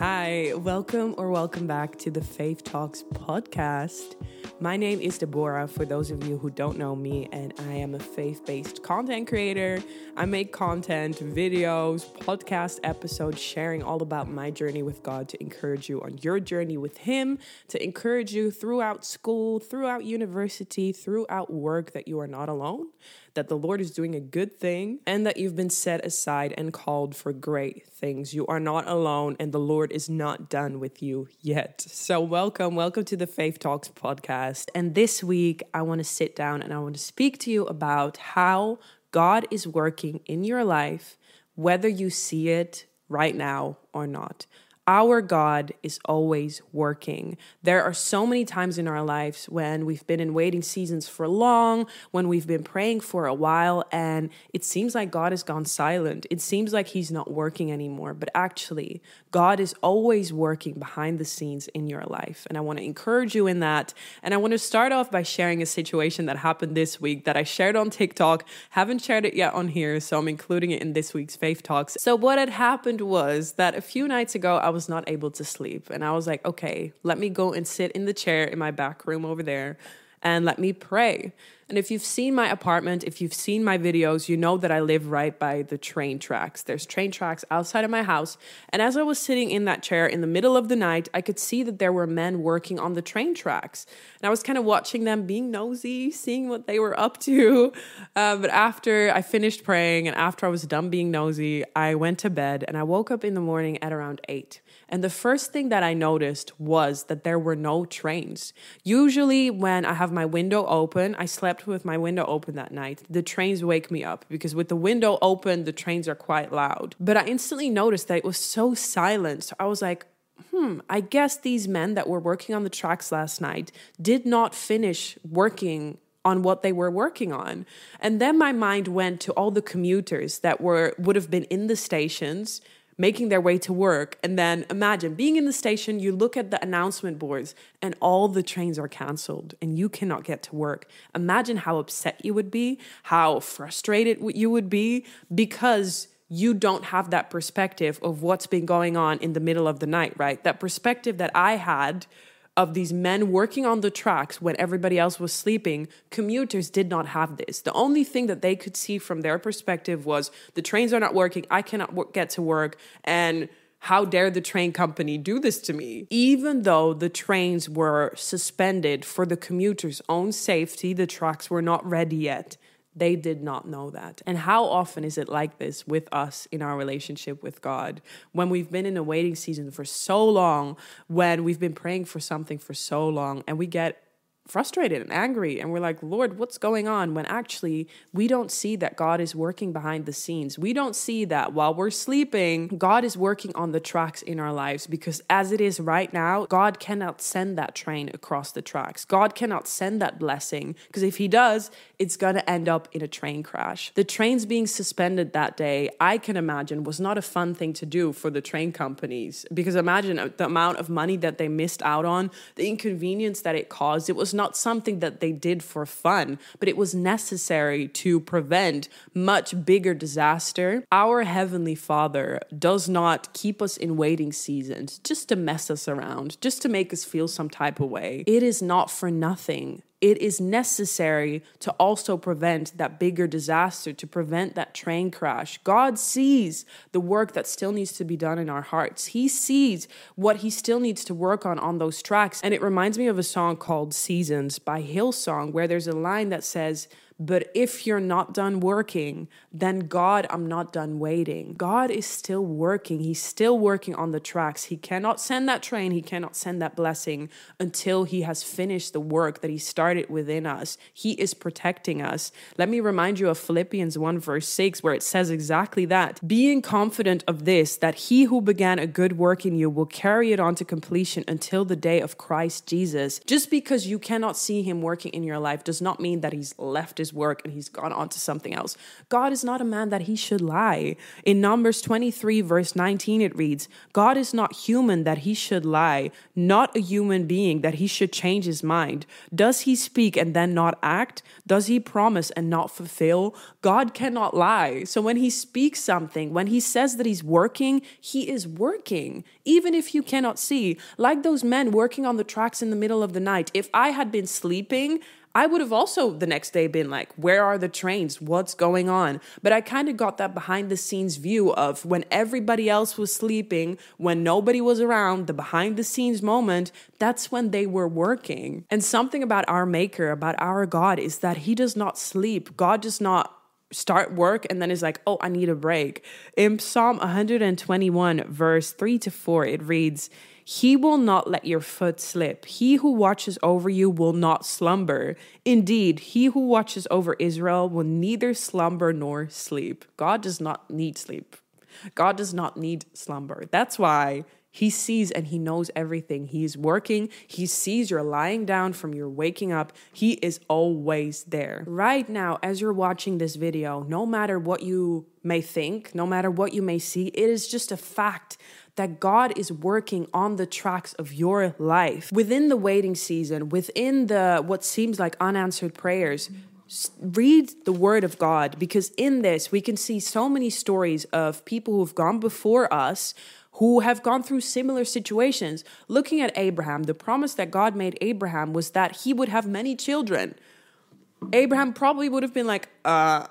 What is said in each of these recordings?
Hi, welcome or welcome back to the Faith Talks podcast. My name is Deborah, for those of you who don't know me, and I am a faith based content creator. I make content, videos, podcast episodes sharing all about my journey with God to encourage you on your journey with Him, to encourage you throughout school, throughout university, throughout work that you are not alone that the Lord is doing a good thing and that you've been set aside and called for great things. You are not alone and the Lord is not done with you yet. So, welcome, welcome to the Faith Talks podcast. And this week, I want to sit down and I want to speak to you about how God is working in your life, whether you see it right now or not. Our God is always working. There are so many times in our lives when we've been in waiting seasons for long, when we've been praying for a while, and it seems like God has gone silent. It seems like He's not working anymore. But actually, God is always working behind the scenes in your life. And I want to encourage you in that. And I want to start off by sharing a situation that happened this week that I shared on TikTok. Haven't shared it yet on here, so I'm including it in this week's Faith Talks. So, what had happened was that a few nights ago, I was not able to sleep. And I was like, okay, let me go and sit in the chair in my back room over there and let me pray. And if you've seen my apartment, if you've seen my videos, you know that I live right by the train tracks. There's train tracks outside of my house. And as I was sitting in that chair in the middle of the night, I could see that there were men working on the train tracks. And I was kind of watching them, being nosy, seeing what they were up to. Uh, but after I finished praying and after I was done being nosy, I went to bed and I woke up in the morning at around eight. And the first thing that I noticed was that there were no trains. Usually, when I have my window open, I slept with my window open that night. The trains wake me up because with the window open, the trains are quite loud. But I instantly noticed that it was so silent. So I was like, hmm, I guess these men that were working on the tracks last night did not finish working on what they were working on. And then my mind went to all the commuters that were would have been in the stations making their way to work. And then imagine being in the station, you look at the announcement boards and all the trains are canceled and you cannot get to work. Imagine how upset you would be, how frustrated you would be because you don't have that perspective of what's been going on in the middle of the night, right? That perspective that I had of these men working on the tracks when everybody else was sleeping, commuters did not have this. The only thing that they could see from their perspective was the trains are not working, I cannot get to work, and how dare the train company do this to me? Even though the trains were suspended for the commuters' own safety, the tracks were not ready yet. They did not know that. And how often is it like this with us in our relationship with God? When we've been in a waiting season for so long, when we've been praying for something for so long, and we get frustrated and angry and we're like lord what's going on? When actually we don't see that god is working behind the scenes. We don't see that while we're sleeping god is working on the tracks in our lives because as it is right now god cannot send that train across the tracks. God cannot send that blessing because if he does it's going to end up in a train crash. The trains being suspended that day i can imagine was not a fun thing to do for the train companies because imagine uh, the amount of money that they missed out on the inconvenience that it caused. It was not something that they did for fun, but it was necessary to prevent much bigger disaster. Our Heavenly Father does not keep us in waiting seasons just to mess us around, just to make us feel some type of way. It is not for nothing it is necessary to also prevent that bigger disaster, to prevent that train crash. God sees the work that still needs to be done in our hearts. He sees what He still needs to work on on those tracks. And it reminds me of a song called Seasons by Hillsong, where there's a line that says, but if you're not done working, then God, I'm not done waiting. God is still working. He's still working on the tracks. He cannot send that train, He cannot send that blessing until He has finished the work that He started within us. He is protecting us. Let me remind you of Philippians 1, verse 6, where it says exactly that. Being confident of this, that He who began a good work in you will carry it on to completion until the day of Christ Jesus. Just because you cannot see Him working in your life does not mean that He's left His his work and he's gone on to something else. God is not a man that he should lie. In Numbers 23, verse 19, it reads, God is not human that he should lie, not a human being that he should change his mind. Does he speak and then not act? Does he promise and not fulfill? God cannot lie. So when he speaks something, when he says that he's working, he is working, even if you cannot see. Like those men working on the tracks in the middle of the night. If I had been sleeping, I would have also the next day been like, where are the trains? What's going on? But I kind of got that behind the scenes view of when everybody else was sleeping, when nobody was around, the behind the scenes moment, that's when they were working. And something about our Maker, about our God, is that He does not sleep. God does not start work and then is like, oh, I need a break. In Psalm 121, verse 3 to 4, it reads, he will not let your foot slip. He who watches over you will not slumber. Indeed, he who watches over Israel will neither slumber nor sleep. God does not need sleep. God does not need slumber. That's why he sees and he knows everything. He's working. He sees you're lying down from your waking up. He is always there. Right now, as you're watching this video, no matter what you may think, no matter what you may see, it is just a fact that God is working on the tracks of your life. Within the waiting season, within the what seems like unanswered prayers, read the word of God because in this we can see so many stories of people who've gone before us who have gone through similar situations. Looking at Abraham, the promise that God made Abraham was that he would have many children. Abraham probably would have been like, uh,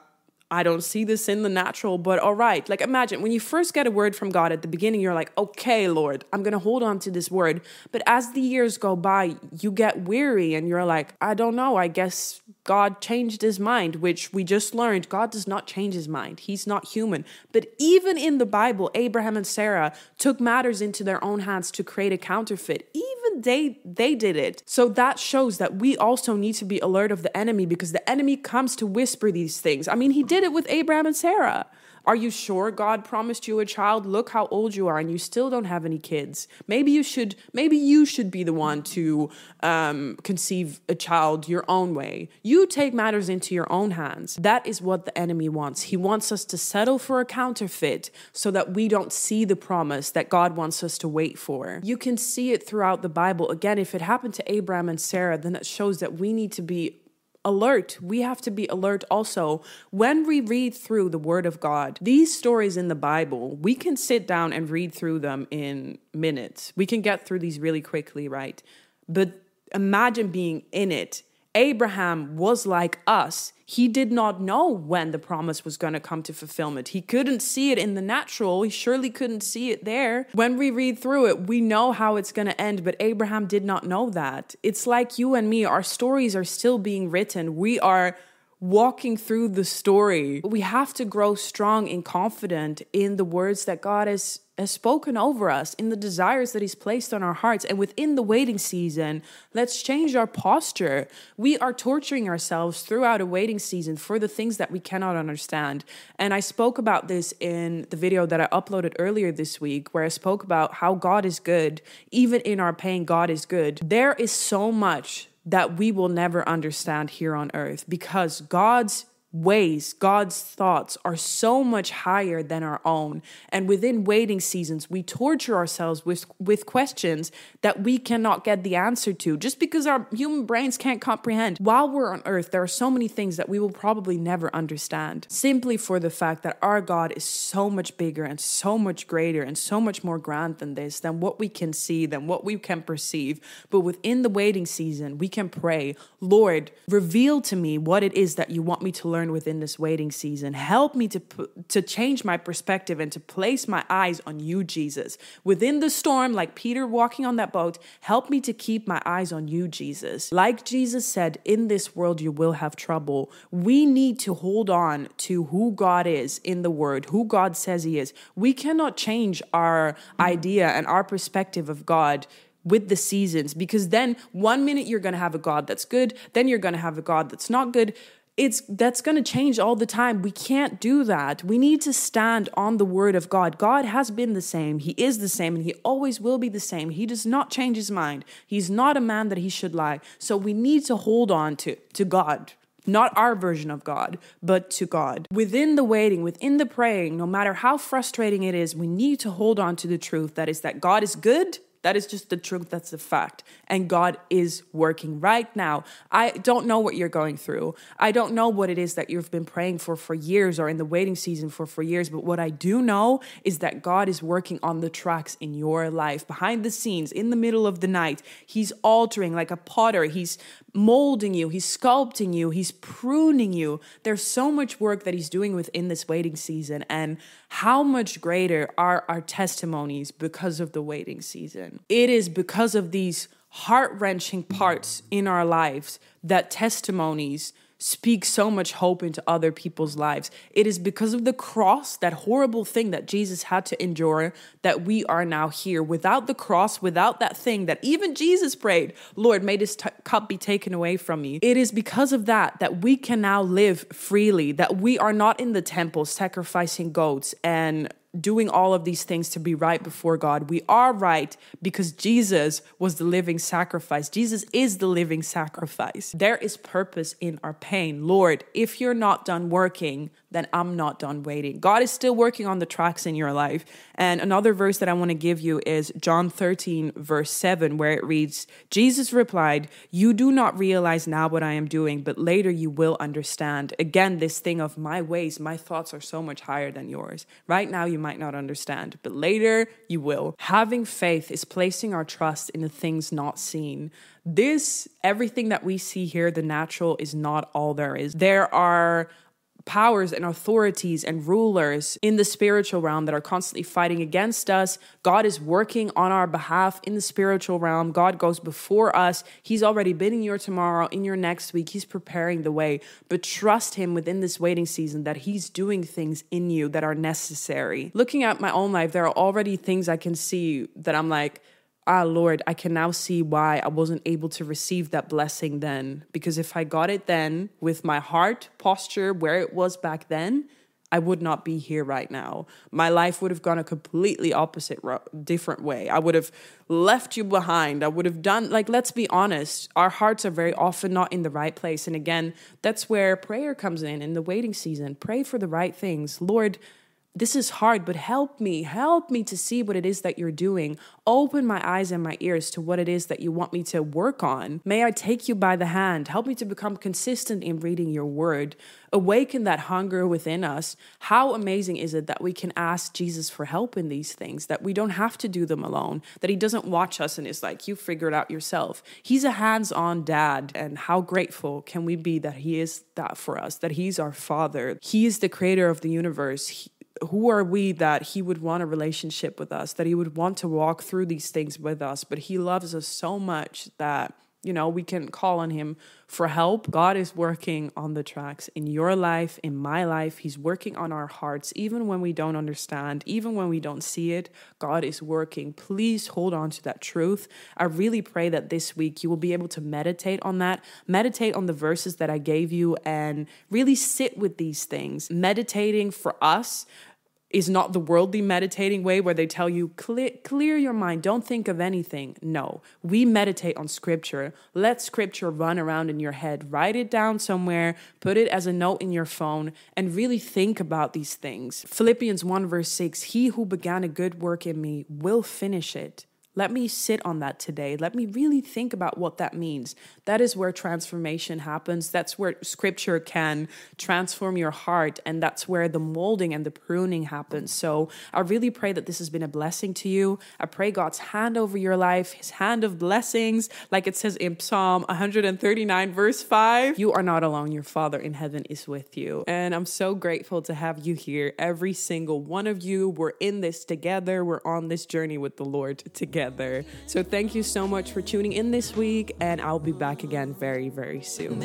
I don't see this in the natural, but all right. Like, imagine when you first get a word from God at the beginning, you're like, okay, Lord, I'm going to hold on to this word. But as the years go by, you get weary and you're like, I don't know. I guess God changed his mind, which we just learned God does not change his mind. He's not human. But even in the Bible, Abraham and Sarah took matters into their own hands to create a counterfeit. Even they they did it. So that shows that we also need to be alert of the enemy because the enemy comes to whisper these things. I mean, he did did it with Abraham and Sarah. Are you sure God promised you a child? Look how old you are and you still don't have any kids. Maybe you should maybe you should be the one to um, conceive a child your own way. You take matters into your own hands. That is what the enemy wants. He wants us to settle for a counterfeit so that we don't see the promise that God wants us to wait for. You can see it throughout the Bible. Again, if it happened to Abraham and Sarah, then it shows that we need to be alert. We have to be alert also when we read through the Word of God. These stories in the Bible, we can sit down and read through them in minutes. We can get through these really quickly, right? But imagine being in it Abraham was like us. He did not know when the promise was going to come to fulfillment. He couldn't see it in the natural. He surely couldn't see it there. When we read through it, we know how it's going to end, but Abraham did not know that. It's like you and me, our stories are still being written. We are walking through the story. We have to grow strong and confident in the words that God has has spoken over us in the desires that he's placed on our hearts. And within the waiting season let's change our posture. We are torturing ourselves throughout a waiting season for the things that we cannot understand. And i spoke about this in the video that i uploaded earlier this week where i spoke about how god is good. Even in our pain god is good. There is so much that we will never understand here on earth because god's ways, God's thoughts are so much higher than our own. And within waiting seasons, we torture ourselves with, with questions that we cannot get the answer to just because our human brains can't comprehend. While we're on earth, there are so many things that we will probably never understand simply for the fact that our God is so much bigger and so much greater and so much more grand than this, than what we can see, than what we can perceive. But within the waiting season, we can pray, Lord, reveal to me what it is that you want me to learn learn within this waiting season. Help me to to change my perspective and to place my eyes on you, Jesus. Within the storm, like Peter walking on that boat, help me to keep my eyes on you, Jesus. Like Jesus said, in this world you will have trouble. We need to hold on to who God is in the word, who God says he is. We cannot change our idea and our perspective of God with the seasons because then one minute you're going to have a God that's good, then you're going to have a God that's not good it's that's going to change all the time. We can't do that. We need to stand on the word of God. God has been the same. He is the same and he always will be the same. He does not change his mind. He's not a man that he should lie. So we need to hold on to to God not our version of God, but to God. Within the waiting, within the praying, no matter how frustrating it is, we need to hold on to the truth that is that God is good that is just the truth. That's the fact. And God is working right now. I don't know what you're going through. I don't know what it is that you've been praying for for years or in the waiting season for for years. But what I do know is that God is working on the tracks in your life, behind the scenes, in the middle of the night. He's altering like a potter. He's molding you, He's sculpting you, He's pruning you. There's so much work that He's doing within this waiting season. And how much greater are our testimonies because of the waiting season? It is because of these heart wrenching parts in our lives that testimonies speak so much hope into other people's lives. It is because of the cross, that horrible thing that Jesus had to endure, that we are now here. Without the cross, without that thing that even Jesus prayed, Lord, may this t- cup be taken away from me. It is because of that that we can now live freely, that we are not in the temple sacrificing goats and doing all of these things to be right before God. We are right because Jesus was the living sacrifice. Jesus is the living sacrifice. There is purpose in our pain. Lord, if you're not done working, then I'm not done waiting. God is still working on the tracks in your life. And another verse that I want to give you is John 13, verse 7, where it reads Jesus replied, You do not realize now what I am doing, but later you will understand. Again, this thing of my ways, my thoughts are so much higher than yours. Right now, you might not understand, but later you will. Having faith is placing our trust in the things not seen. This, everything that we see here, the natural, is not all there is. There are powers and authorities and rulers in the spiritual realm that are constantly fighting against us. God is working on our behalf in the spiritual realm. God goes before us. He's already been in your tomorrow, in your next week. He's preparing the way. But trust Him within this waiting season that He's doing things in you that are necessary. Looking at my own life, there are already things I can see that I'm like, ah, Lord, I can now see why I wasn't able to receive that blessing then. Because if I got it then with my heart posture where it was back then, I would not be here right now. My life would have gone a completely opposite, different way. I would have left you behind. I would have done, like, let's be honest, our hearts are very often not in the right place. And again, that's where prayer comes in in the waiting season. Pray for the right things. Lord, this is hard, but help me, help me to see what it is that you're doing. Open my eyes and my ears to what it is that you want me to work on. May I take you by the hand. Help me to become consistent in reading your word. Awaken that hunger within us. How amazing is it that we can ask Jesus for help in these things, that we don't have to do them alone, that he doesn't watch us and is like, you figure it out yourself. He's a hands on dad. And how grateful can we be that he is that for us, that he's our father? He is the creator of the universe. He, who are we that he would want a relationship with us, that he would want to walk through these things with us? But he loves us so much that, you know, we can call on him for help. God is working on the tracks in your life, in my life. He's working on our hearts, even when we don't understand, even when we don't see it. God is working. Please hold on to that truth. I really pray that this week you will be able to meditate on that, meditate on the verses that I gave you, and really sit with these things. Meditating for us is not the worldly meditating way where they tell you clear, clear your mind. Don't think of anything. No. We meditate on scripture. Let scripture run around in your head. Write it down somewhere. Put it as a note in your phone and really think about these things. Philippians 1 verse 6 he who began a good work in me will finish it let me sit on that today. Let me really think about what that means. That is where transformation happens. That's where scripture can transform your heart. And that's where the molding and the pruning happens. So I really pray that this has been a blessing to you. I pray God's hand over your life, his hand of blessings, like it says in Psalm 139, verse 5. You are not alone. Your Father in heaven is with you. And I'm so grateful to have you here. Every single one of you. We're in this together. We're on this journey with the Lord together together. So thank you so much for tuning in this week, and I'll be back again very, very soon.